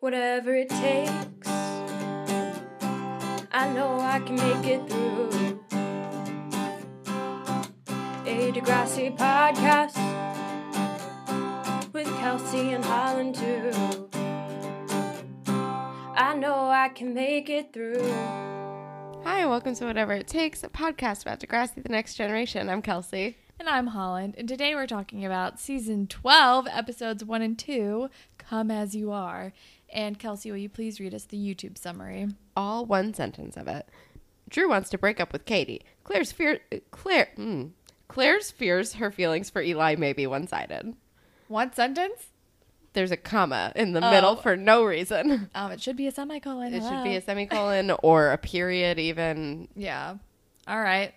whatever it takes. I know I can make it through. A Degrassi podcast with Kelsey and Holland too. I know I can make it through. Hi, welcome to Whatever It Takes, a podcast about Degrassi the Next Generation. I'm Kelsey. And I'm Holland, and today we're talking about season 12, episodes 1 and 2, Come As You Are. And Kelsey, will you please read us the YouTube summary? All one sentence of it. Drew wants to break up with Katie. Claire's fear Claire mm, Claire's fears her feelings for Eli may be one-sided. One sentence? There's a comma in the middle Oh. for no reason. Um, it should be a semicolon. It should be a semicolon or a period even. Yeah. All right.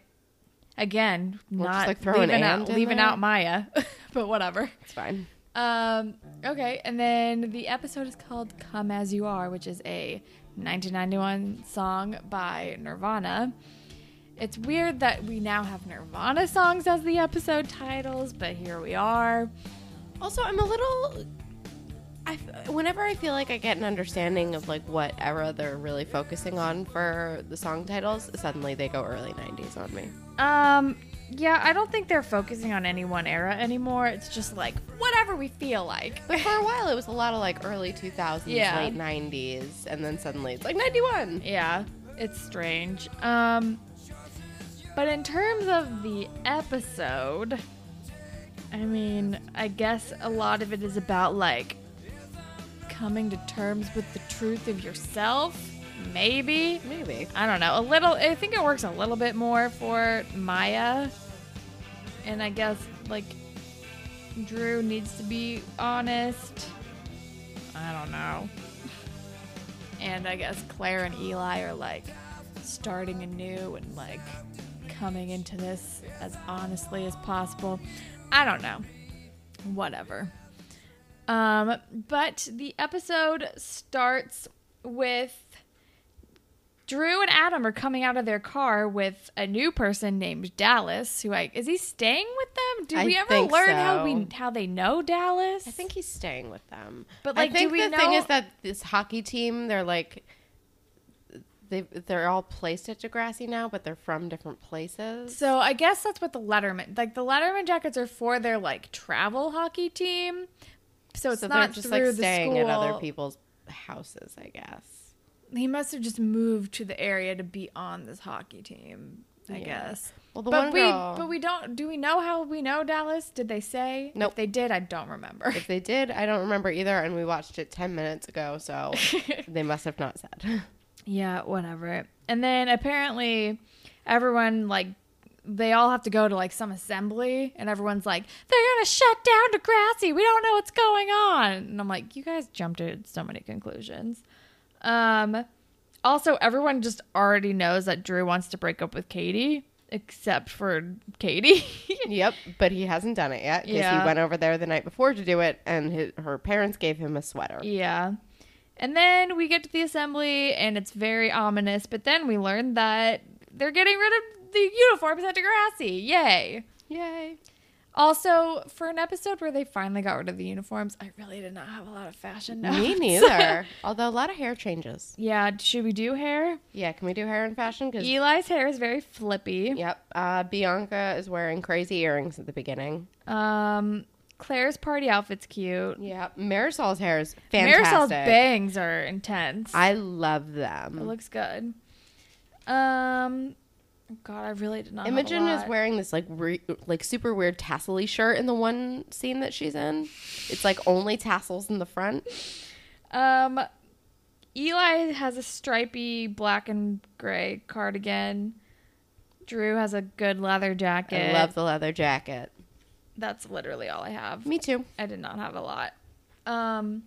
Again, We'll just, not like, throw an leaving, out, leaving there? out Maya, but whatever. It's fine. Um, okay, and then the episode is called Come As You Are, which is a 1991 song by Nirvana. It's weird that we now have Nirvana songs as the episode titles, but here we are. Also, I'm a little. I, f- whenever I feel like I get an understanding of like what era they're really focusing on for the song titles, suddenly they go early '90s on me. Um, yeah, I don't think they're focusing on any one era anymore. It's just like whatever we feel like. But for a while, it was a lot of like early 2000s, Yeah. late 90s, and then suddenly it's like 91. Yeah, it's strange. Um, but in terms of the episode, I mean, I guess a lot of it is about like coming to terms with the truth of yourself. Maybe. Maybe. I don't know. A little. I think it works a little bit more for Maya. And I guess like Drew needs to be honest. I don't know. And I guess Claire and Eli are like starting anew and like coming into this as honestly as possible. I don't know. Whatever. Um, but the episode starts with Drew and Adam are coming out of their car with a new person named Dallas. Who I is he staying with them? I we ever learn how we how they know Dallas? I think he's staying with them. But, I like, do think we the thing is that this hockey team, they're like, they they're all placed at Degrassi now, but they're from different places. So I guess that's what the Letterman like the Letterman jackets are for their like travel hockey team. So it's so not just like staying school. at other people's houses, I guess. He must have just moved to the area to be on this hockey team. I Yeah. guess. Well, the but one we girl, but we don't do we know how we know Dallas? Did they say? Nope. If they did, I don't remember. if they did, I don't remember either, and we watched it ten minutes ago, so they must have not said. Yeah, whatever. And then apparently everyone like they all have to go to like some assembly and everyone's like, They're gonna shut down Degrassi. We don't know what's going on. And I'm like, You guys jumped to so many conclusions. Um also everyone just already knows that Drew wants to break up with Katie, except for Katie. Yep, but he hasn't done it yet because Yeah. he went over there the night before to do it, and his, her parents gave him a sweater. Yeah. And then we get to the assembly and it's very ominous, but then we learn that they're getting rid of the uniforms at Degrassi. Yay. Yay! Also, for an episode where they finally got rid of the uniforms, I really did not have a lot of fashion notes. Me neither. Although a lot of hair changes. yeah, should we do hair? Yeah, can we do hair and fashion? Because Eli's hair is very flippy. yep, uh, Bianca is wearing crazy earrings at the beginning. Um Claire's party outfit's cute. Yeah, Marisol's hair is fantastic. Marisol's bangs are intense. I love them. it looks good. Um God, I really did not. Imogen is wearing this like re- like super weird tassel shirt in the one scene that she's in. It's like only tassels in the front. Um, Eli has a stripy black and gray cardigan. Drew has a good leather jacket. I love the leather jacket. That's literally all I have. Me too. I did not have a lot. Um,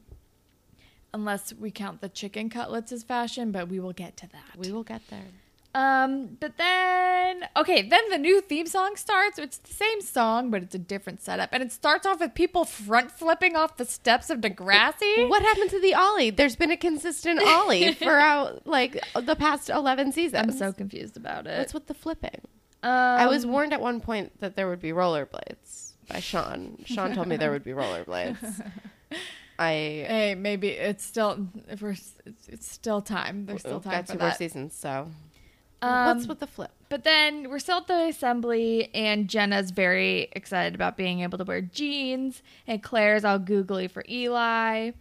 unless we count the chicken cutlets as fashion, but we will get to that. We will get there. Um, but then okay, then the new theme song starts. It's the same song, but it's a different setup, and it starts off with people front flipping off the steps of Degrassi. What happened to the Ollie? There's been a consistent Ollie throughout like the past 11 seasons. I'm so confused about it. What's with the flipping? Um, I was warned at one point that there would be rollerblades by Sean. Sean told me there would be rollerblades. I Hey, maybe it's still if we're it's, it's still time. There's still time got for two more that. seasons. So Um, what's with the flip? But then we're still at the assembly, and Jenna's very excited about being able to wear jeans, and Claire's all googly for Eli.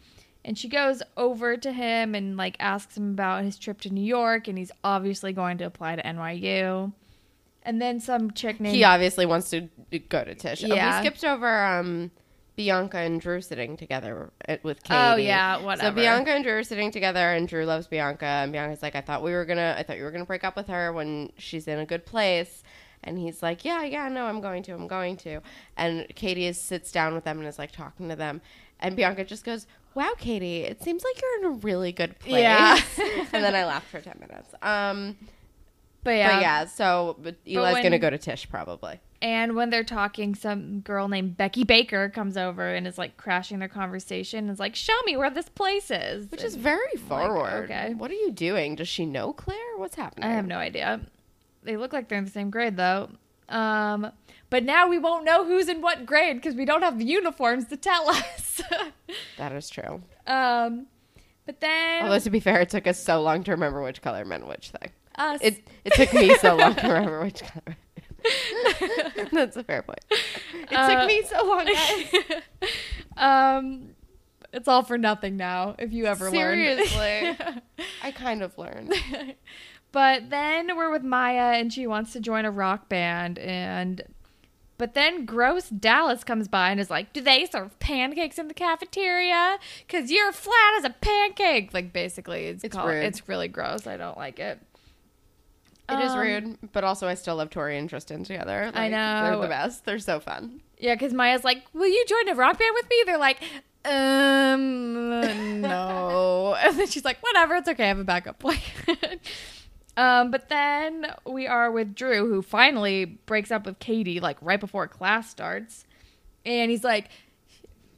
And she goes over to him and like asks him about his trip to New York, and he's obviously going to apply to NYU. And then some chick named He obviously wants to go to Tisch. Oh, Yeah. we skipped over um, Bianca and Drew sitting together with Katie. Oh, yeah, whatever. So Bianca and Drew are sitting together, and Drew loves Bianca, and Bianca's like, "I thought we were gonna, I thought you were gonna break up with her when she's in a good place." And he's like, "Yeah, yeah, no, I'm going to, I'm going to." And Katie is, sits down with them and is like talking to them, and Bianca just goes, "Wow, Katie, it seems like you're in a really good place." Yeah. and then I laughed for ten minutes. Um, but yeah, but yeah, so but Eli's when- gonna go to Tisch probably. And when they're talking, some girl named Becky Baker comes over and is like crashing their conversation and is like, "Show me where this place is," Which is And very forward. okay. What are you doing? Does she know Claire? What's happening? I have no idea. They look like they're in the same grade though. Um, but now we won't know who's in what grade because we don't have the uniforms to tell us. That is true. um, but then Although to be fair, it took us so long to remember which color meant which thing. Us. It it took me so long to remember which color. That's a fair point. It Uh, took me so long, guys. um, it's all for nothing now. If you ever Seriously. learn. I kind of learned. But then we're with Maya and she wants to join a rock band and but then gross Dallas comes by and is like, "Do they serve pancakes in the cafeteria? Cuz you're flat as a pancake." Like basically it's It's called, it's really gross. I don't like it. It is Um, rude, but also I still love Tori and Tristan together. I know. They're the best. They're so fun. Yeah, cuz Maya's like, "Will you join a rock band with me?" They're like, "Um, no." and then she's like, "Whatever, it's okay. I have a backup plan." Um, but then we are with Drew, who finally breaks up with Katie like right before class starts, and he's like,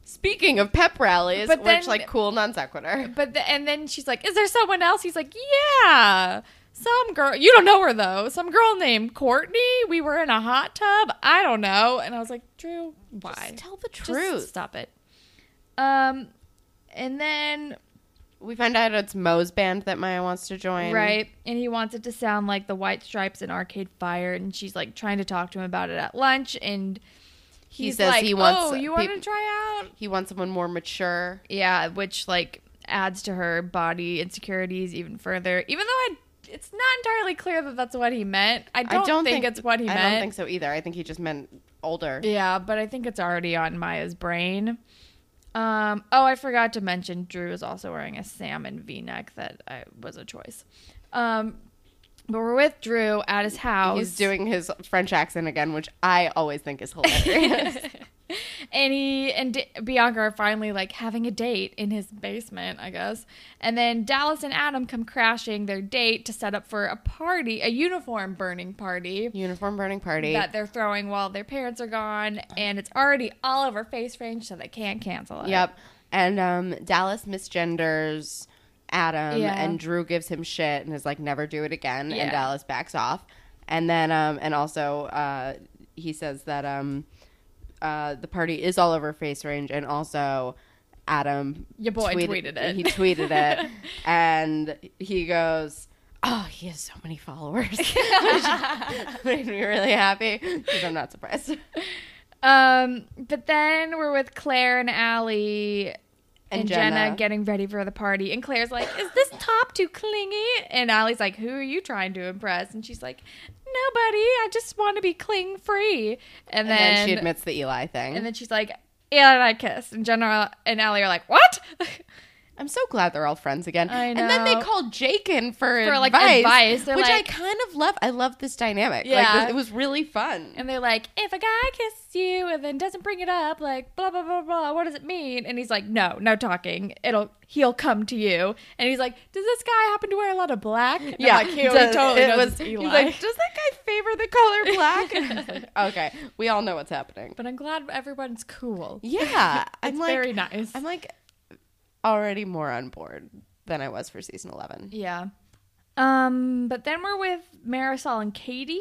Speaking of pep rallies, But which then- like cool non sequitur. but the, and then she's like, "Is there someone else?" He's like, "Yeah, some girl. You don't know her though. Some girl named Courtney. We were in a hot tub. I don't know." And I was like, "Drew, why? Just tell the Just truth. stop it." Um, and then We find out it's Mo's band that Maya wants to join. right, and he wants it to sound like the White Stripes in Arcade Fire, and she's like trying to talk to him about it at lunch, and He says like, he wants "Oh, you want peop- to try out?" He wants someone more mature. Yeah, which like adds to her body insecurities even further. Even though I, it's not entirely clear that that's what he meant. I don't, I don't think, think, it's what he I meant. I don't think so either. I think he just meant older. Yeah, but I think it's already on Maya's brain. Um, oh, I forgot to mention Drew is also wearing a salmon V-neck that I, was a choice. Um, but we're with Drew at his house. He's doing his French accent again, which I always think is hilarious. and he and D- Bianca are finally like having a date in his basement, I guess. And then Dallas and Adam come crashing their date to set up for a party, a uniform burning party Uniform burning party. that they're throwing while their parents are gone, and it's already all over FaceRange, so they can't cancel it. Yep. And um, Dallas misgenders Adam, Yeah. and Drew gives him shit and is like, "Never do it again." Yeah. And Dallas backs off. And then, um, and also, uh, he says that um, uh, the party is all over FaceRange, and also. Adam, Your boy tweeted it. He tweeted it, and he goes, "Oh, he has so many followers." Which made me really happy because I'm not surprised. Um, but then we're with Claire and Alli and, And Jenna. Jenna. getting ready for the party. And Claire's like, Is this top too clingy? And Alli's like, Who are you trying to impress? And she's like, Nobody. I just want to be cling free. And, And then, then she admits the Eli thing. and then she's like, Yeah, and I kiss. And Jenna and Alli are like, What? I'm so glad they're all friends again. I And then they called Jake in for, For, like, advice, advice. Which like- I kind of love. I love this dynamic. Yeah. like, it was really fun. and they're like, If a guy kisses you and then doesn't bring it up, like blah blah blah blah, what does it mean? And he's like, No, no talking. It'll he'll come to you. And he's like, Does this guy happen to wear a lot of black? And I'm like, he, does- totally it was. He's like, does that guy favor the color black? And I was like, okay, we all know what's happening. but I'm glad everyone's cool. Yeah, It's I'm like, very nice. I'm like already more on board than I was for season eleven. yeah. Um, but then we're with Marisol and Katie,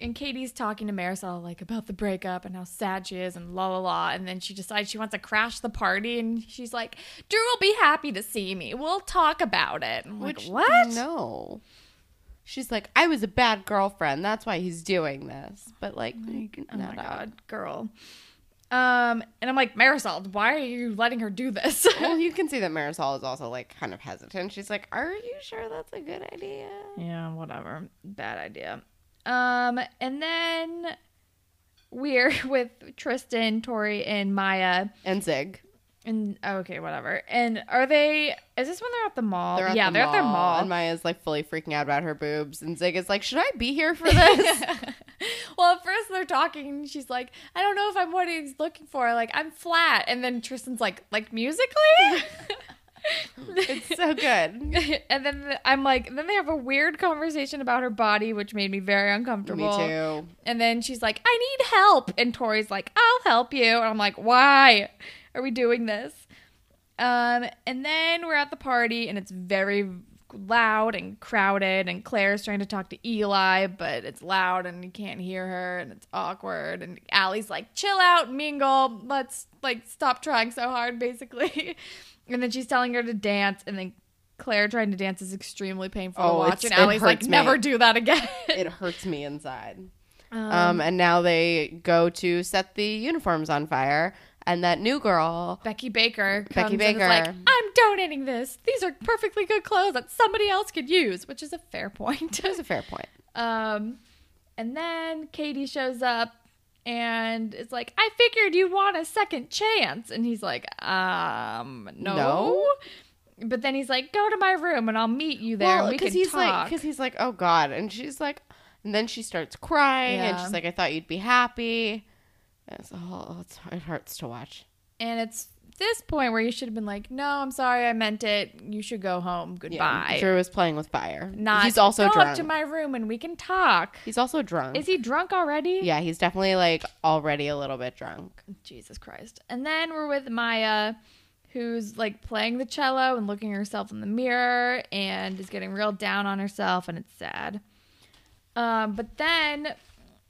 and Katie's talking to Marisol like about the breakup and how sad she is and la la la. And then she decides she wants to crash the party and she's like, Drew will be happy to see me. We'll talk about it. I'm like, Which what? No. She's like, I was a bad girlfriend. That's why he's doing this. But like, Oh no, my no. god, girl. Um, and I'm like, Marisol, why are you letting her do this? Well, you can see that Marisol is also like kind of hesitant. She's like, "Are you sure that's a good idea?" yeah, whatever. Bad idea. Um, and then we're with Tristan, Tori, and Maya. And Zig, And oh, okay, whatever. And are they? Is this when they're at the mall? they're at yeah, the they're mall, at their mall. and Maya's like fully freaking out about her boobs, and Zig is like, "Should I be here for this?" well, at first they're talking, and she's like, "I don't know if I'm what he's looking for. Like, I'm flat." And then Tristan's like, "Like musically." it's so good. and then I'm like, then they have a weird conversation about her body, which made me very uncomfortable. Me too. And then she's like, I need help. And Tori's like, I'll help you. And I'm like, why are we doing this? Um, and then we're at the party and it's very loud and crowded and Claire's trying to talk to Eli, but it's loud and you can't hear her and it's awkward. And Alli's like, chill out, mingle. Let's like stop trying so hard, basically. and then she's telling her to dance and then Claire trying to dance is extremely painful to Oh, watch. And Alli's like, me. never do that again. It hurts me inside. Um, and now they go to set the uniforms on fire, and that new girl, Becky Baker comes Becky and is Baker. like, I'm donating this. These are perfectly good clothes that somebody else could use, which is a fair point. that's a fair point. um, and then Katie shows up and is like, I figured you'd want a second chance. And he's like, um, no. No? But then he's like, go to my room and I'll meet you there. and we can he's like, talk. because he's like, oh god, and she's like, and then she starts crying, and she's like, I thought you'd be happy. It's, all. It's, it hurts to watch. and it's this point where you should have been like, no, I'm sorry, I meant it. You should go home. Goodbye. Drew is playing with fire. Not he's also go drunk. up to my room and we can talk. he's also drunk. Is he drunk already? Yeah, he's definitely like already a little bit drunk. Jesus Christ. And then we're with Maya, who's like playing the cello and looking at herself in the mirror and is getting real down on herself, and it's sad. Um, but then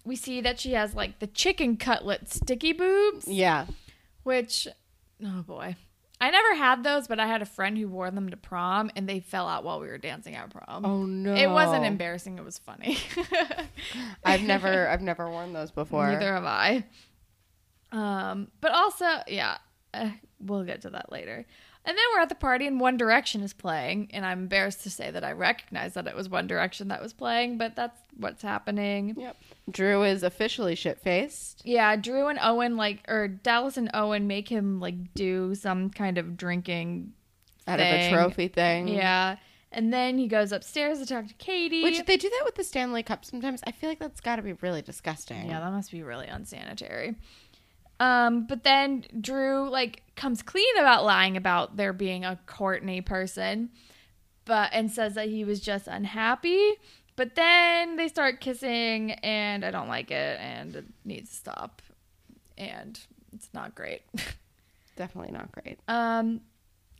we see that she has like the chicken cutlet sticky boobs, Yeah. which, oh boy. I never had those, but I had a friend who wore them to prom and they fell out while we were dancing at prom. Oh no. It wasn't embarrassing, it was funny. I've never I've never worn those before. Neither have I. Um, but also, yeah, uh, we'll get to that later. And then we're at the party and One Direction is playing, and I'm embarrassed to say that I recognize that it was One Direction that was playing, but that's what's happening. Yep. Drew is officially shit faced. Yeah, Drew and Owen like or Dallas and Owen make him like do some kind of drinking Out of a trophy thing. Yeah. And then he goes upstairs to talk to Katie. Which they do that with the Stanley Cup sometimes. I feel like that's got to be really disgusting. Yeah, that must be really unsanitary. Um, but then Drew like comes clean about lying about there being a Courtney person, but and says that he was just unhappy. But then they start kissing, and I don't like it, and it needs to stop, and it's not great. Definitely not great. Um,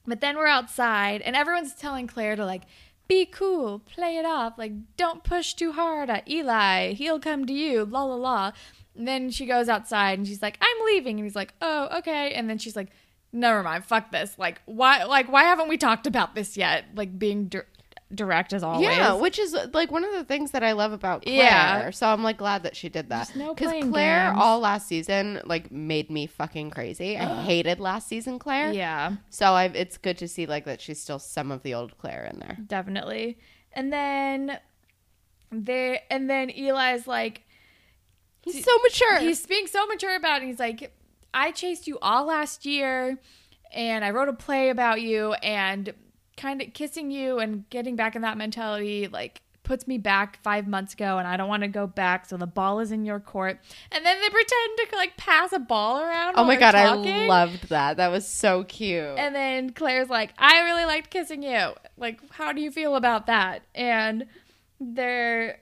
but then we're outside, and everyone's telling Claire to like be cool, play it off, like don't push too hard at Eli. He'll come to you, la la la. And then she goes outside, and she's like, "I'm leaving," and he's like, "Oh, okay." And then she's like, "Never mind, fuck this. Like, why? Like, why haven't we talked about this yet? Like, being dir- direct as always." Yeah, which is like one of the things that I love about Claire. Yeah. So I'm like glad that she did that. Just no Because Claire games. all last season like made me fucking crazy. I hated last season Claire. yeah. So I've it's good to see like that she's still some of the old Claire in there. definitely. And then they and then Eli's like He's so mature. he's being so mature about it. He's like, I chased you all last year and I wrote a play about you and kind of kissing you and getting back in that mentality like puts me back five months ago and I don't want to go back. So the ball is in your court. And then they pretend to like pass a ball around. oh my god, I loved that. That was so cute. And then Claire's like, I really liked kissing you. Like, how do you feel about that? And they're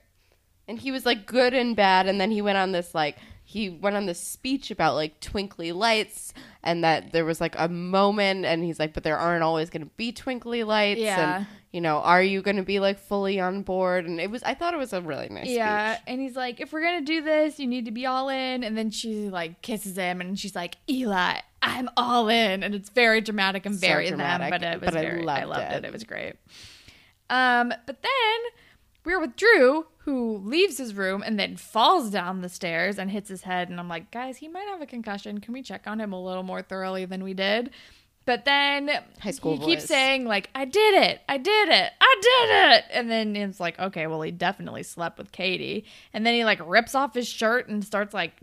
and he was like good and bad and then he went on this like he went on this speech about like twinkly lights and that there was like a moment and he's like but there aren't always going to be twinkly lights Yeah. and you know, are you going to be like fully on board? And it was, I thought it was a really nice speech. yeah, speech. and he's like, if we're gonna do this, you need to be all in. And then she like kisses him, and she's like, Eli, I'm all in, and it's very dramatic and So very dramatic, them, but it was but I very, I loved loved it. it. it. was great. Um, but then we're with Drew, who leaves his room and then falls down the stairs and hits his head. And I'm like, guys, he might have a concussion. Can we check on him a little more thoroughly than we did? But then High school he keeps saying like, "I did it, I did it, I did it," and then it's like, okay, well, he definitely slept with Katie. And then he like rips off his shirt and starts like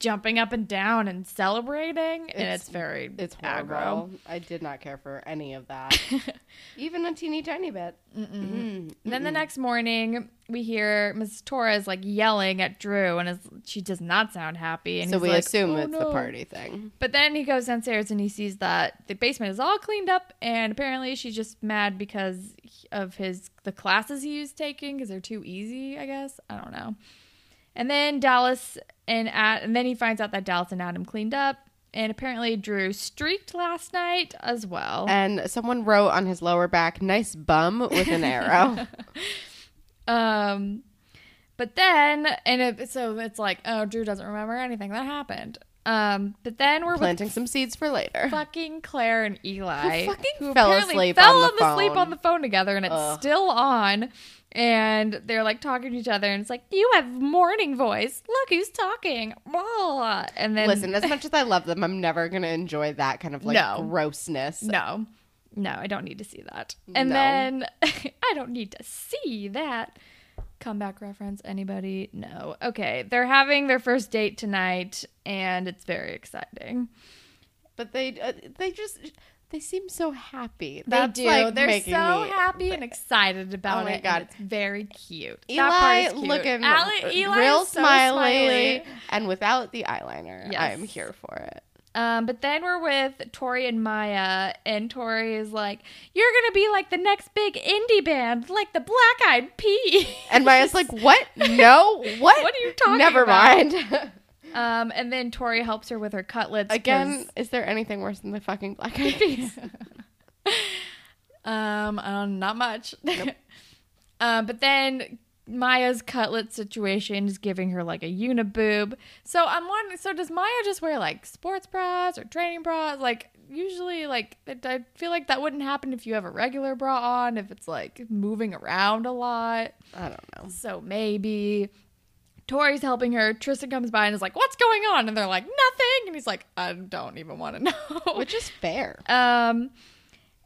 jumping up and down and celebrating, and It's- it's very It's aggro. I did not care for any of that, even a teeny tiny bit. Mm-mm. Mm-hmm. And then the next morning, we hear Mrs. Torres like yelling at Drew, and is, she does not sound happy. And So he's we like, assume "Oh, it's the party thing. But then he goes downstairs and he sees that the basement is all cleaned up, and apparently she's just mad because of his the classes he was taking because they're too easy. I guess I don't know. And then Dallas and Ad, and then he finds out that Dallas and Adam cleaned up, and apparently Drew streaked last night as well. And someone wrote on his lower back, "Nice bum" with an arrow. Um, but then, and it, so it's like, oh, Drew doesn't remember anything that happened. Um, but then we're Planting with some seeds for later. fucking Claire and Eli, Who fucking who fell asleep fell on the on asleep phone. on the phone together, and it's Ugh. still on. And they're like talking to each other, and it's like, you have morning voice. Look who's talking. Blah. And then Listen, as much as I love them, I'm never gonna enjoy that kind of like No. grossness. No, no, I don't need to see that. And No. then I don't need to see that. Comeback reference, anybody? No. Okay, they're having their first date tonight, and it's very exciting. But they uh, they just they seem so happy. They That's, do. like, they're so me- happy and excited about Oh my it. God. it's very cute. That Eli cute. looking Ali- Eli real so smiley, and without the eyeliner. Yes. I'm here for it. Um, but then we're with Tori and Maya, and Tori is like, "You're gonna be like the next big indie band, like the Black Eyed Peas." And Maya's like, "What? No, what? What are you talking about? Never about?" mind." Um, and then Tori helps her with her cutlets. Again, is there anything worse than the fucking black eyed peas? um, uh, not much. um, but then Maya's cutlet situation is giving her like a uniboob. So I'm wondering, so does Maya just wear like sports bras or training bras? Like usually, like it, I feel like that wouldn't happen if you have a regular bra on, if it's like moving around a lot. I don't know. So maybe. Tori's helping her. Tristan comes by and is like, "What's going on?" And they're like, "Nothing." And he's like, "I don't even want to know." Which is fair. Um,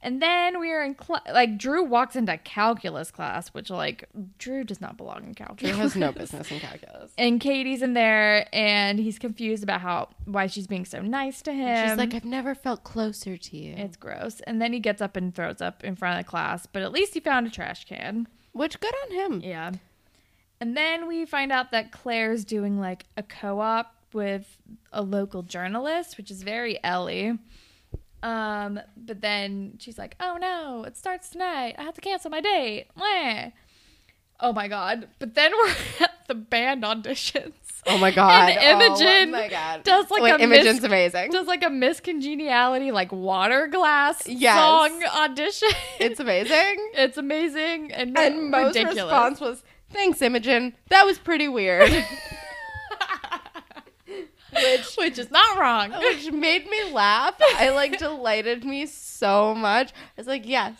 and then we are in cl- like Drew walks into calculus class, which like Drew does not belong in calculus. Drew has no business in calculus. And Katie's in there, and he's confused about how why she's being so nice to him. She's like, I've never felt closer to you. it's gross. And then he gets up and throws up in front of the class, but at least he found a trash can. Which good on him. Yeah. And then we find out that Claire's doing like a co-op with a local journalist, which is very Ellie. Um, but then she's like, "Oh no, it starts tonight. I have to cancel my date." Oh my god! But then we're at the band auditions. Oh my god. And Imogen oh my god. does like Wait, a Imogen's mis- amazing. Does like a Miss Congeniality like water glass Yes. song audition. It's amazing. it's amazing and, And Mo's ridiculous. response was, "Thanks, Imogen. That was pretty weird." which is not wrong. which made me laugh. I like delighted me so much. I was like, "Yes."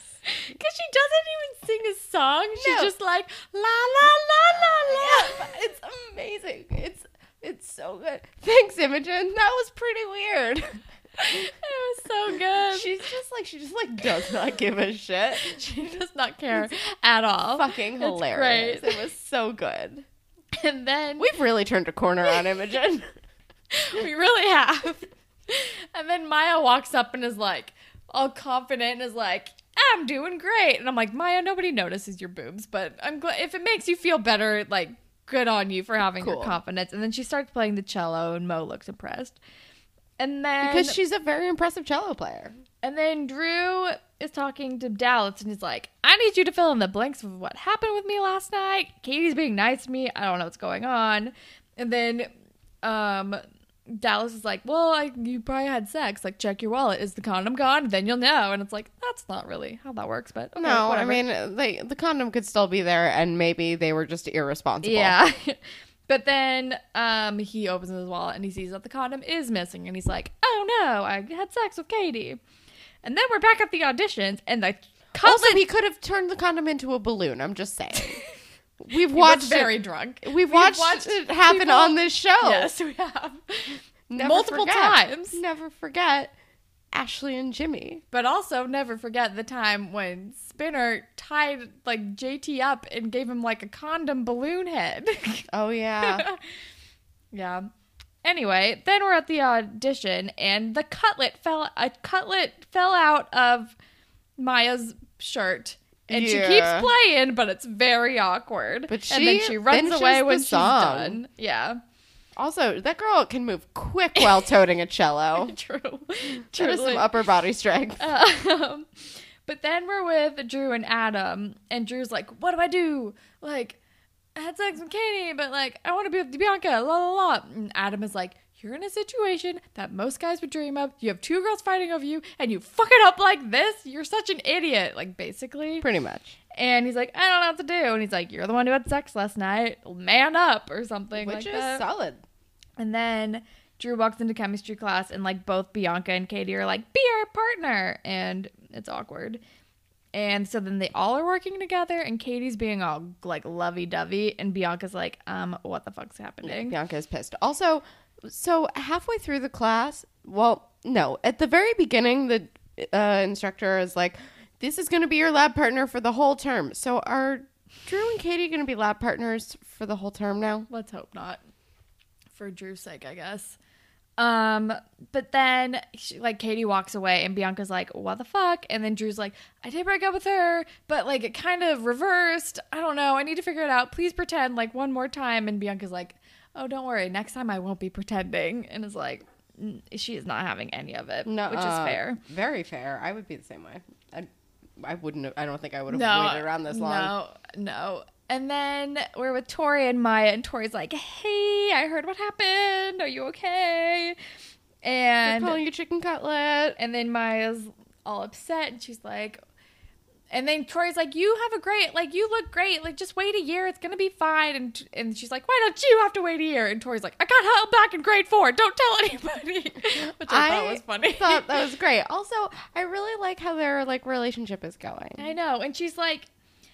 Because she doesn't even sing a song. She's No. just like la la la la la. Yeah, it's amazing. It's it's so good. Thanks, Imogen. That was pretty weird. It was so good. She's just like she just like does not give a shit. she does not care at all. Fucking hilarious. It was so good. And then We've really turned a corner on Imogen. we really have. And then Maya walks up and is like all confident and is like, "I'm doing great." And I'm like, "Maya, nobody notices your boobs, but I'm glad if it makes you feel better, like good on you for having your confidence." And then she starts playing the cello and Mo looks impressed. And then because she's a very impressive cello player. And then Drew is talking to Dallas and he's like, I need you to fill in the blanks of what happened with me last night. Katie's being nice to me. I don't know what's going on. And then um Dallas is like, well, I, you probably had sex. Like, check your wallet. Is the condom gone? Then you'll know. And it's like, that's not really how that works. But okay, no, whatever. I mean, they, the condom could still be there, and maybe they were just irresponsible. yeah. but then um, he opens his wallet and he sees that the condom is missing, and he's like, oh no, I had sex with Katie. And then we're back at the auditions, and the cutlet Also, he could have turned the condom into a balloon. I'm just saying. We've he watched very it. drunk. We've watched, it happen people- on this show. Yes, we have. Never multiple forget. times. Never forget Ashley and Jimmy. But also never forget the time when Spinner tied like JT up and gave him like a condom balloon head. Oh yeah. yeah. Anyway, then we're at the audition and the cutlet fell a cutlet fell out of Maya's shirt. And she keeps playing, but it's very awkward. But and then she she runs finishes away when she's done. Yeah. also, that girl can move quick while toting a cello. True. That is some upper body strength. Um, but then we're with Drew and Adam, and Drew's like, "What do I do? Like, I had sex with Katie, but like, I want to be with Bianca." La la la. And Adam is like, "You're in a situation that most guys would dream of. You have two girls fighting over you, and you fuck it up like this. You're such an idiot." Like, basically. Pretty much. And he's like, "I don't know what to do." And he's like, "You're the one who had sex last night. Man up, or something Which like is that." solid. And then Drew walks into chemistry class, and like both Bianca and Katie are like, "Be our partner," and it's awkward. And so then they all are working together, and Katie's being all like lovey-dovey, and Bianca's like, "Um, what the fuck's happening?" Bianca is pissed. Also, so halfway through the class, well, no, at the very beginning, the uh, instructor is like, "This is going to be your lab partner for the whole term." So are Drew and Katie going to be lab partners for the whole term now? Let's hope not. For Drew's sake, I guess. Um, but then she, like Katie walks away and Bianca's like, "What the fuck?" And then Drew's like, "I did break up with her, but like it kind of reversed. I don't know. I need to figure it out. Please pretend like one more time." And Bianca's like, "Oh, don't worry. Next time I won't be pretending." And is like, she is not having any of it, No, which is uh, fair. Very fair. I would be the same way. I, I wouldn't. Have, I don't think I would have No, waited around this long. No, no. And then we're with Tori and Maya, and Tori's like, "Hey, I heard what happened. Are you okay?" They're And calling you chicken cutlet. and then Maya's all upset, and she's like, and then Tori's like, "You have a great, like, you look great. Like, just wait a year. It's gonna be fine." And and she's like, "Why don't you have to wait a year?" And Tori's like, "I got held back in grade four. Don't tell anybody," which I, thought was funny. thought that was great. Also, I really like how their like relationship is going. I know. And she's like,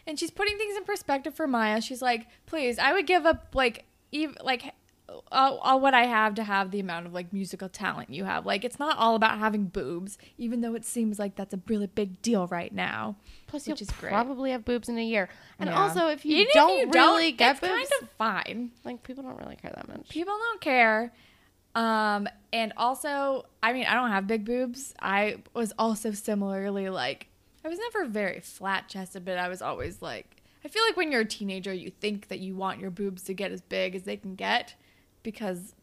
and she's putting things in perspective for Maya. She's like, please, I would give up like, even like, all, all what I have to have the amount of like musical talent you have. Like, it's not all about having boobs, even though it seems like that's a really big deal right now. Plus, you'll is great. probably have boobs in a year. And Yeah. also, if you Even don't you really get it's boobs, kind of fine. like people don't really care that much. People don't care. Um, and also, I mean, I don't have big boobs. I was also similarly like, I was never very flat chested, but I was always like, I feel like when you're a teenager, you think that you want your boobs to get as big as they can get because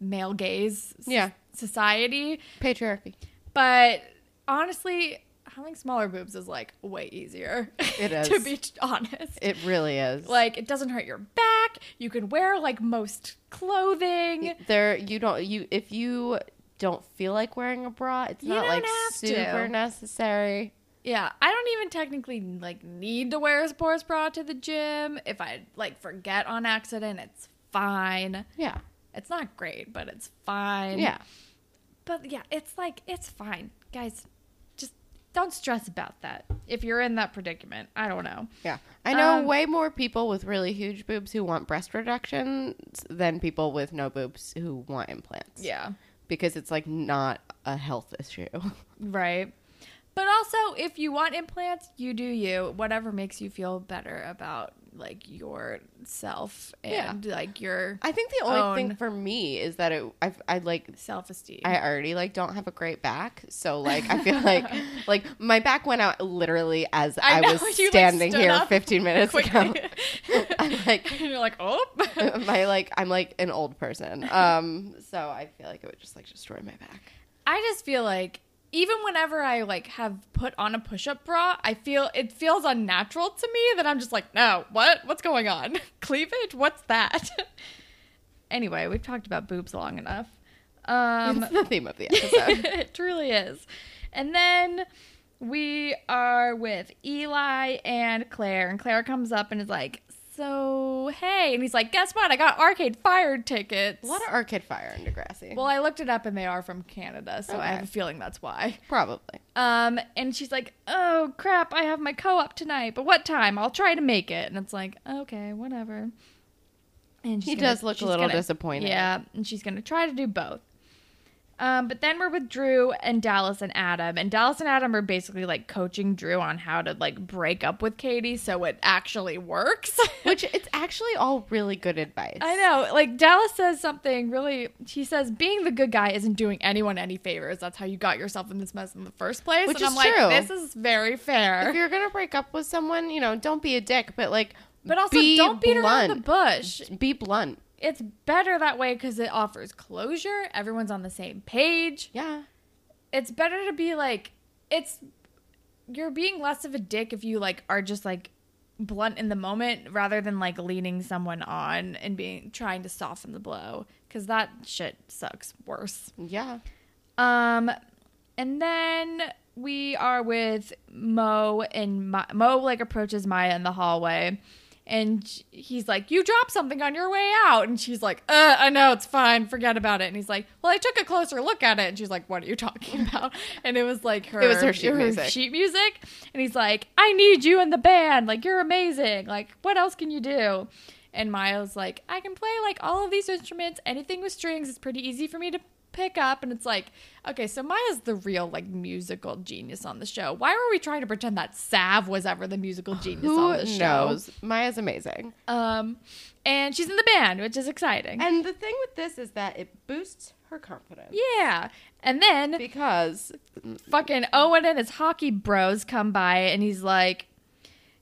male gaze Yeah. society. Patriarchy. But honestly, having smaller boobs is like way easier. It to be honest. It really is. like it doesn't hurt your back. You can wear like most clothing. there, you don't. You if you don't feel like wearing a bra, it's You not like super to. necessary. Yeah, I don't even technically like need to wear a sports bra to the gym. If I like forget on accident, it's fine. Yeah. It's not great, but it's fine. Yeah. But yeah, it's like it's fine. Guys, just don't stress about that. If you're in that predicament, I don't know. Yeah. I know Um, way more people with really huge boobs who want breast reductions than people with no boobs who want implants. Yeah. Because it's like not a health issue. Right. But also, if you want implants, you do you. Whatever makes you feel better about like yourself and like your I think the only thing for me is that it I've I like self esteem. I already like don't have a great back, so like I feel like like my back went out literally as I I, know, was you, like, standing here 15 minutes ago. I'm like You're like, oh. my like I'm like an old person. Um so I feel like it would just like destroy my back. I just feel like even whenever I like have put on a push-up bra, I feel it feels unnatural to me that I'm just like, no, what? What's going on? Cleavage? What's that? anyway, we've talked about boobs long enough. Um, it's the theme of the episode. it truly is. And then we are with Eli and Claire, and Claire comes up and is like, "So hey," and he's like, "Guess what? I got Arcade Fire tickets." a lot of Arcade Fire in Degrassi. well, I looked it up, and they are from Canada, so I have a feeling that's why. Probably. Um, and she's like, "Oh crap, I have my co-op tonight, but what time? I'll try to make it." And it's like, "Okay, whatever." And He gonna- does look a little gonna- disappointed. Yeah, and she's gonna try to do both. Um, but then we're with Drew and Dallas and Adam, and Dallas and Adam are basically like coaching Drew on how to like break up with Katie so it actually works. Which it's actually all really good advice. I know. Like Dallas says something really. He says being the good guy isn't doing anyone any favors. That's how you got yourself in this mess in the first place. Which and I'm is like, true. this is very fair. If you're gonna break up with someone, you know, don't be a dick, but like, But also, be don't beat around the blunt. bush. Be blunt. It's better that way because it offers closure. Everyone's on the same page. Yeah. It's better to be like, it's you're being less of a dick if you like are just like blunt in the moment rather than like leading someone on and being trying to soften the blow because that shit sucks worse. Yeah. Um, and then we are with Mo, and Ma- Mo like approaches Maya in the hallway, and he's like, "You dropped something on your way out," and she's like, "Uh, I know it's fine, forget about it." And he's like, "Well, I took a closer look at it," and she's like, "What are you talking about?" And it was like her, It was her sheet music. sheet music, and he's like, "I need you in the band, like you're amazing, like what else can you do?" And Miles like, I can play like all of these instruments, anything with strings. It's pretty easy for me to pick up. And it's like, okay, so Maya's the real like musical genius on the show. Why were we trying to pretend that Sav was ever the musical genius Who on the show? knows? Maya's amazing. Um, and she's in the band, which is exciting. And the thing with this is that it boosts her confidence. yeah. And then Because fucking Owen and his hockey bros come by and he's like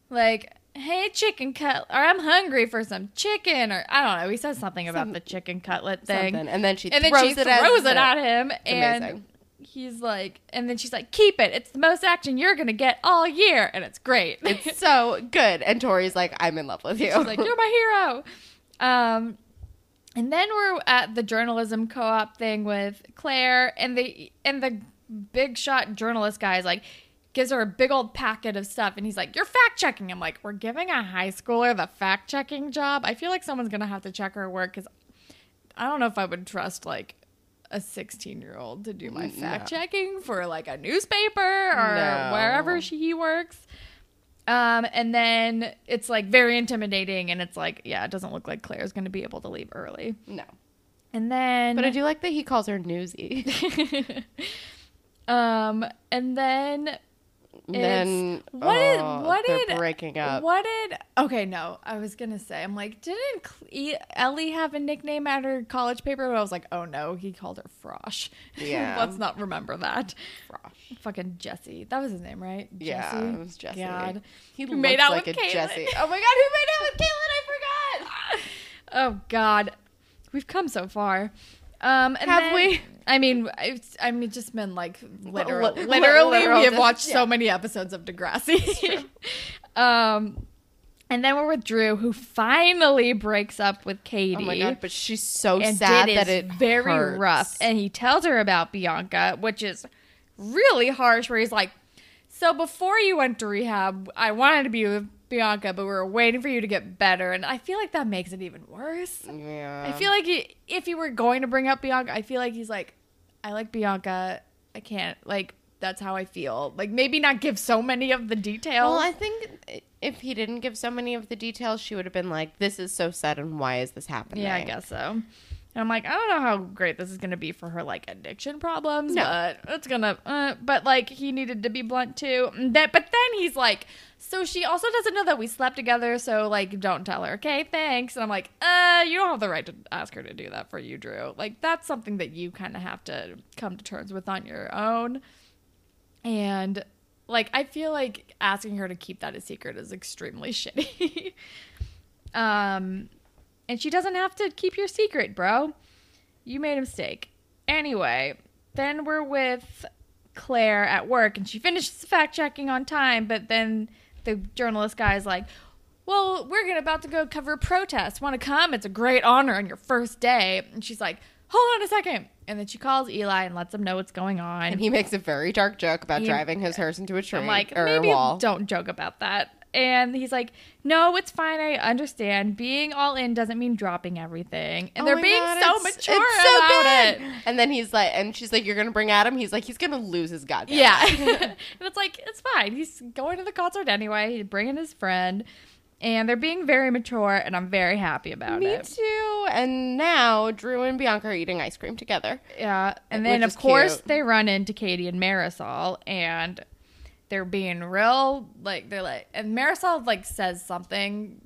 like hey chicken cut or I'm hungry for some chicken or I don't know he says something about Some- the chicken cutlet thing something. And then she and then throws she it throws at it at him and amazing. he's like and then she's like keep it it's the most action you're gonna get all year and it's great It's so good. And Tori's like, I'm in love with you. She's like, "You're my hero." Um, and then we're at the journalism co-op thing with Claire, and the and the big shot journalist guy is like gives her a big old packet of stuff, and he's like, "You're fact checking." I'm like, "We're giving a high schooler the fact checking job." I feel like someone's gonna have to check her work because I don't know if I would trust like. A 16 year old to do my fact checking for like a newspaper or No. wherever she, he works. Um, and then it's like very intimidating, and it's like, yeah, it doesn't look like Claire's going to be able to leave early. no. And then, But I do like that he calls her newsy. um, and then then what did oh, what did breaking up. What did okay? No, I was gonna say I'm like, didn't Ellie have a nickname at her college paper? But I was like, oh no, he called her Frosh. Yeah. let's not remember that. Frosh. Fucking Jesse. That was his name, right? Yeah, Jesse? it was Jesse. God. He made out like with Jesse. Oh my god, who made out with Caitlyn? I forgot. Oh God, we've come so far. Um, and Have then- we? I mean, it's, I mean, just been like literal, li- literally, literal we have watched so many episodes of Degrassi. um, and then we're with Drew, who finally breaks up with Katie. Oh my god, but she's so sad it that is it very hurts. rough. And he tells her about Bianca, which is really harsh. Where he's like, "So before you went to rehab, I wanted to be with Bianca, but we were waiting for you to get better." And I feel like that makes it even worse. yeah, I feel like he, if he were going to bring up Bianca, I feel like he's like, "I like Bianca. I can't like." That's how I feel. Like maybe not give so many of the details. Well, I think if he didn't give so many of the details, she would have been like, "This is so sad, and why is this happening?" Yeah, I guess so. And I'm like, I don't know how great this is going to be for her like addiction problems, No. but it's gonna. Uh, but like, he needed to be blunt too. That, but then he's like, so she also doesn't know that we slept together, so like, don't tell her. Okay, thanks. And I'm like, uh, you don't have the right to ask her to do that for you, Drew. Like, that's something that you kind of have to come to terms with on your own. And like, I feel like asking her to keep that a secret is extremely shitty. um, and she doesn't have to keep your secret, bro. You made a mistake. Anyway, then we're with Claire at work and she finishes fact checking on time, but then the journalist guy is like, Well, we're gonna about to go cover a protest. Wanna come? It's a great honor on your first day. And she's like, Hold on a second. And then she calls Eli and lets him know what's going on. And he makes a very dark joke about He- driving his hearse into a tree I'm like, or maybe a wall. don't joke about that. And he's like, no, it's fine. I understand. Being all in doesn't mean dropping everything. And Oh they're being God, so it's- mature it's so about good. it. And then he's like, and she's like, "You're gonna bring Adam." He's like, "He's gonna lose his goddamn." Yeah. and it's like, it's fine. He's going to the concert anyway. He's bringing his friend. And they're being very mature, and I'm very happy about Me it. Me too. And now Drew and Bianca are eating ice cream together. Yeah. And then, of course, cute. they run into Katie and Marisol, and they're being real, like, they're like, and Marisol, like, says something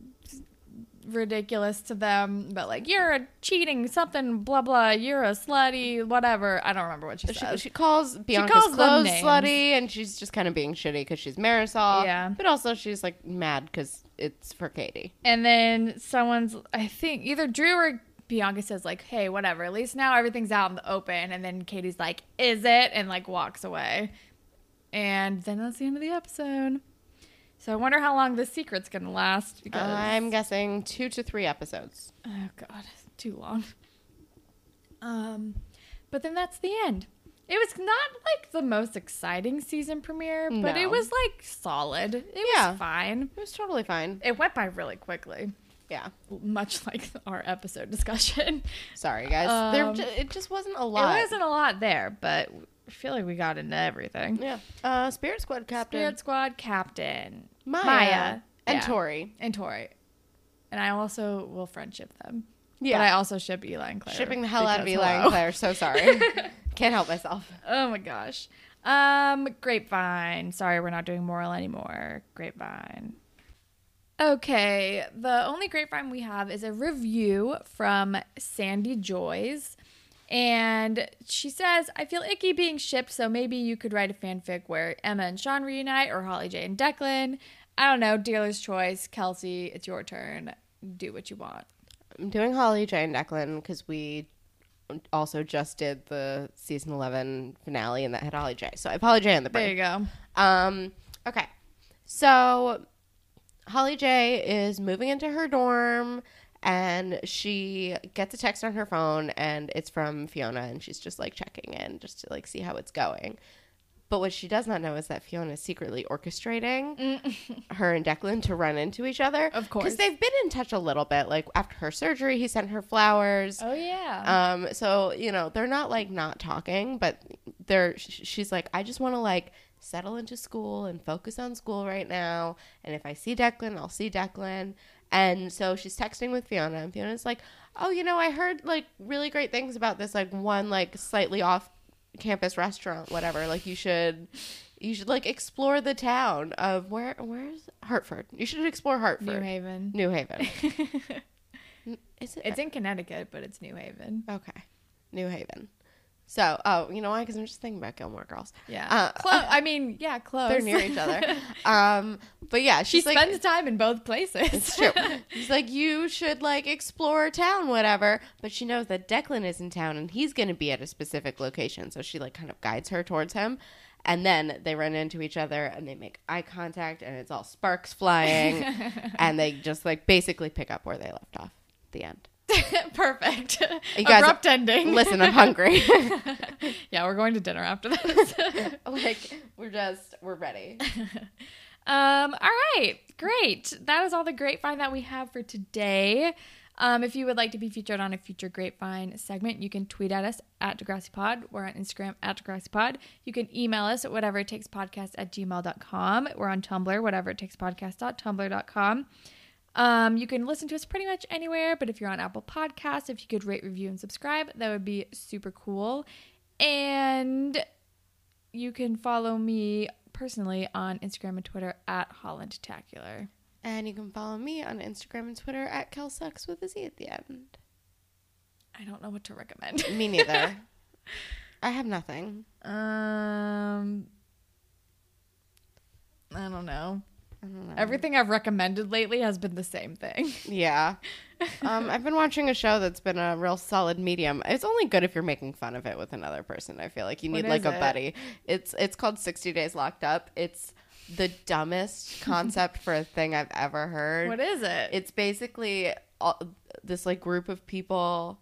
ridiculous to them, but like, you're a cheating something, blah, blah, you're a slutty, whatever. I don't remember what she She, says. she calls Bianca's calls clothes slutty, and she's just kind of being shitty because she's Marisol. Yeah. But also, she's like mad because it's for Katie. And then someone's, I think either Drew or Bianca says, like, hey, whatever, at least now everything's out in the open. And then Katie's like, is it? And like walks away. And then that's the end of the episode. So I wonder how long this secret's going to last. Because, I'm guessing two to three episodes. oh, God, too long. Um, But then that's the end. It was not like the most exciting season premiere, but No. it was like solid. It Yeah. was fine. It was totally fine. It went by really quickly, Yeah. much like our episode discussion. Sorry, guys. there, Um, ju- it just wasn't a lot. It wasn't a lot there, but I feel like we got into everything. Yeah. Uh, Spirit Squad captain Spirit Squad captain Maya, Maya. and Yeah. Tori. and Tori, and I also will friendship them. Yeah. but I also ship Eli and Claire. Shipping the hell out of Eli hello. and Claire. So sorry. Can't help myself. Oh my gosh. Um, Grapevine. Sorry, we're not doing moral anymore. Grapevine. Okay, the only grapevine we have is a review from Sandy Joys. And she says, I feel icky being shipped, so maybe you could write a fanfic where Emma and Sean reunite or Holly J and Declan. I don't know, dealer's choice. Kelsey, it's your turn. Do what you want. I'm doing Holly, J and Declan because we also just did the season 11 finale and that had Holly J. So I have Holly J in the There you go. Um, okay. So Holly J is moving into her dorm and she gets a text on her phone and it's from Fiona and she's just like checking in just to like see how it's going. But what she does not know is that Fiona is secretly orchestrating her and Declan to run into each other. Of course. Because they've been in touch a little bit. Like after her surgery, he sent her flowers. Oh, yeah. Um, so you know they're not like not talking, but they're. sh- She's like, I just want to like settle into school and focus on school right now. And if I see Declan, I'll see Declan. And so she's texting with Fiona, and Fiona's like, Oh, you know, I heard like really great things about this like one like slightly off campus restaurant, whatever. Like you should. You should like explore the town of where where's Hartford. You should explore Hartford. New Haven. New Haven. Is it? It's in Connecticut, but it's New Haven. Okay. New Haven. So, oh, you know why? Because I'm just thinking about Gilmore Girls. Yeah. Uh, close. I mean, yeah, close. They're near each other. Um, but yeah, she like, spends time in both places. it's true. She's like, you should like explore town, whatever. But she knows that Declan is in town and he's going to be at a specific location. So she like kind of guides her towards him. And then they run into each other and they make eye contact and it's all sparks flying. and they just like basically pick up where they left off. The end. Perfect. You guys- Abrupt ending. Listen, I'm hungry. yeah, we're going to dinner after this. like, we're just, we're ready. um, all right, great. That is all the grapevine that we have for today. Um, if you would like to be featured on a future grapevine segment, you can tweet at us at Degrassi Pod. We're on Instagram at Degrassi Pod. You can email us at whatever it takes podcast at gmail.com. We're on Tumblr, whatever it takes podcast.tumblr.com. Um, you can listen to us pretty much anywhere, but if you're on Apple Podcasts, if you could rate, review, and subscribe, that would be super cool. And you can follow me personally on Instagram and Twitter at Hollandtacular. And you can follow me on Instagram and Twitter at KelSucks with a Z at the end. I don't know what to recommend. Me neither. I have nothing. um, I don't know. Know. Everything I've recommended lately has been the same thing. Yeah. Um, I've been watching a show that's been a real solid medium. It's only good if you're making fun of it with another person. I feel like you What need like a it? buddy. It's it's called 60 Days Locked Up. It's the dumbest concept for a thing I've ever heard. What is it? it's basically all, this like group of people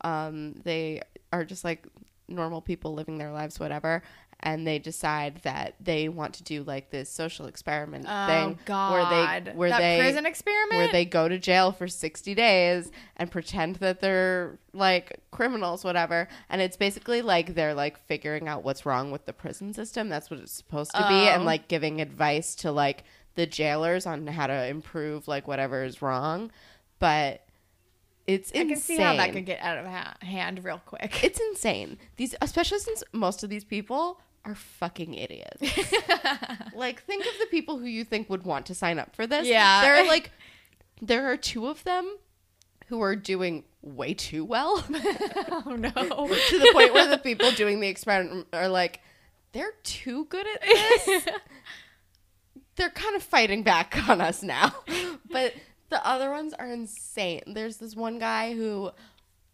Um, they are just like normal people living their lives, whatever. And they decide that they want to do like this social experiment Oh thing God! where they where that they prison experiment. where they go to jail for 60 days and pretend that they're like criminals whatever and it's basically like they're like figuring out what's wrong with the prison system that's what it's supposed to be and Oh. like giving advice to like the jailers on how to improve like whatever is wrong but it's I insane can see how that could get out of ha- hand real quick. it's insane these especially since most of these people are fucking idiots. Like think of the people who you think would want to sign up for this. Yeah. there are like there are two of them who are doing way too well. Oh no! to the point where the people doing the experiment are like they're too good at this. They're kind of fighting back on us now. But the other ones are insane. There's this one guy who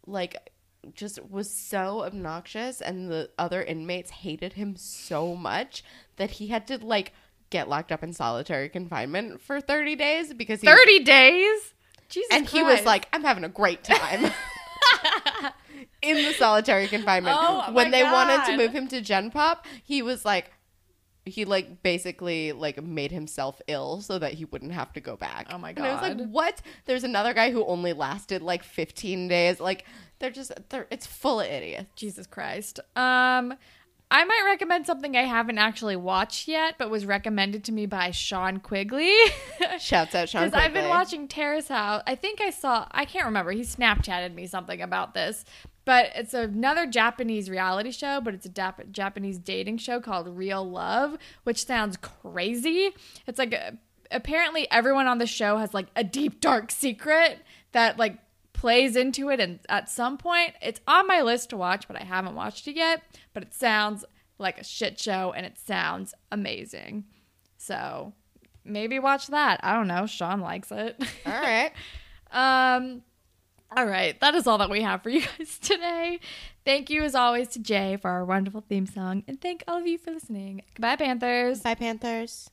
like just was so obnoxious and the other inmates hated him so much that he had to like get locked up in solitary confinement for 30 days because he was- Thirty days. Jesus and he was like i'm having a great time. In the solitary confinement. Oh, when they wanted to move him to gen pop he was like he like basically like made himself ill so that he wouldn't have to go back. Oh my and i was like what? There's another guy who only lasted like 15 days. Like they're just they're it's full of idiots Jesus Christ. Um, I might recommend something I haven't actually watched yet, but was recommended to me by Sean Quigley. shouts out Sean Because I've been watching Terrace House. I think I saw, I can't remember. He Snapchatted me something about this. But it's another Japanese reality show, but it's a Jap- Japanese dating show called Real Love, which sounds crazy. It's like a, apparently everyone on the show has like a deep, dark secret that like plays into it. And at some point, it's on my list to watch, but I haven't watched it yet. But it sounds like a shit show and it sounds amazing. So maybe watch that. I don't know. Sean likes it. all right um all right, that is all that we have for you guys today. Thank you as always to Jay for our wonderful theme song and thank all of you for listening. Goodbye Panthers. bye panthers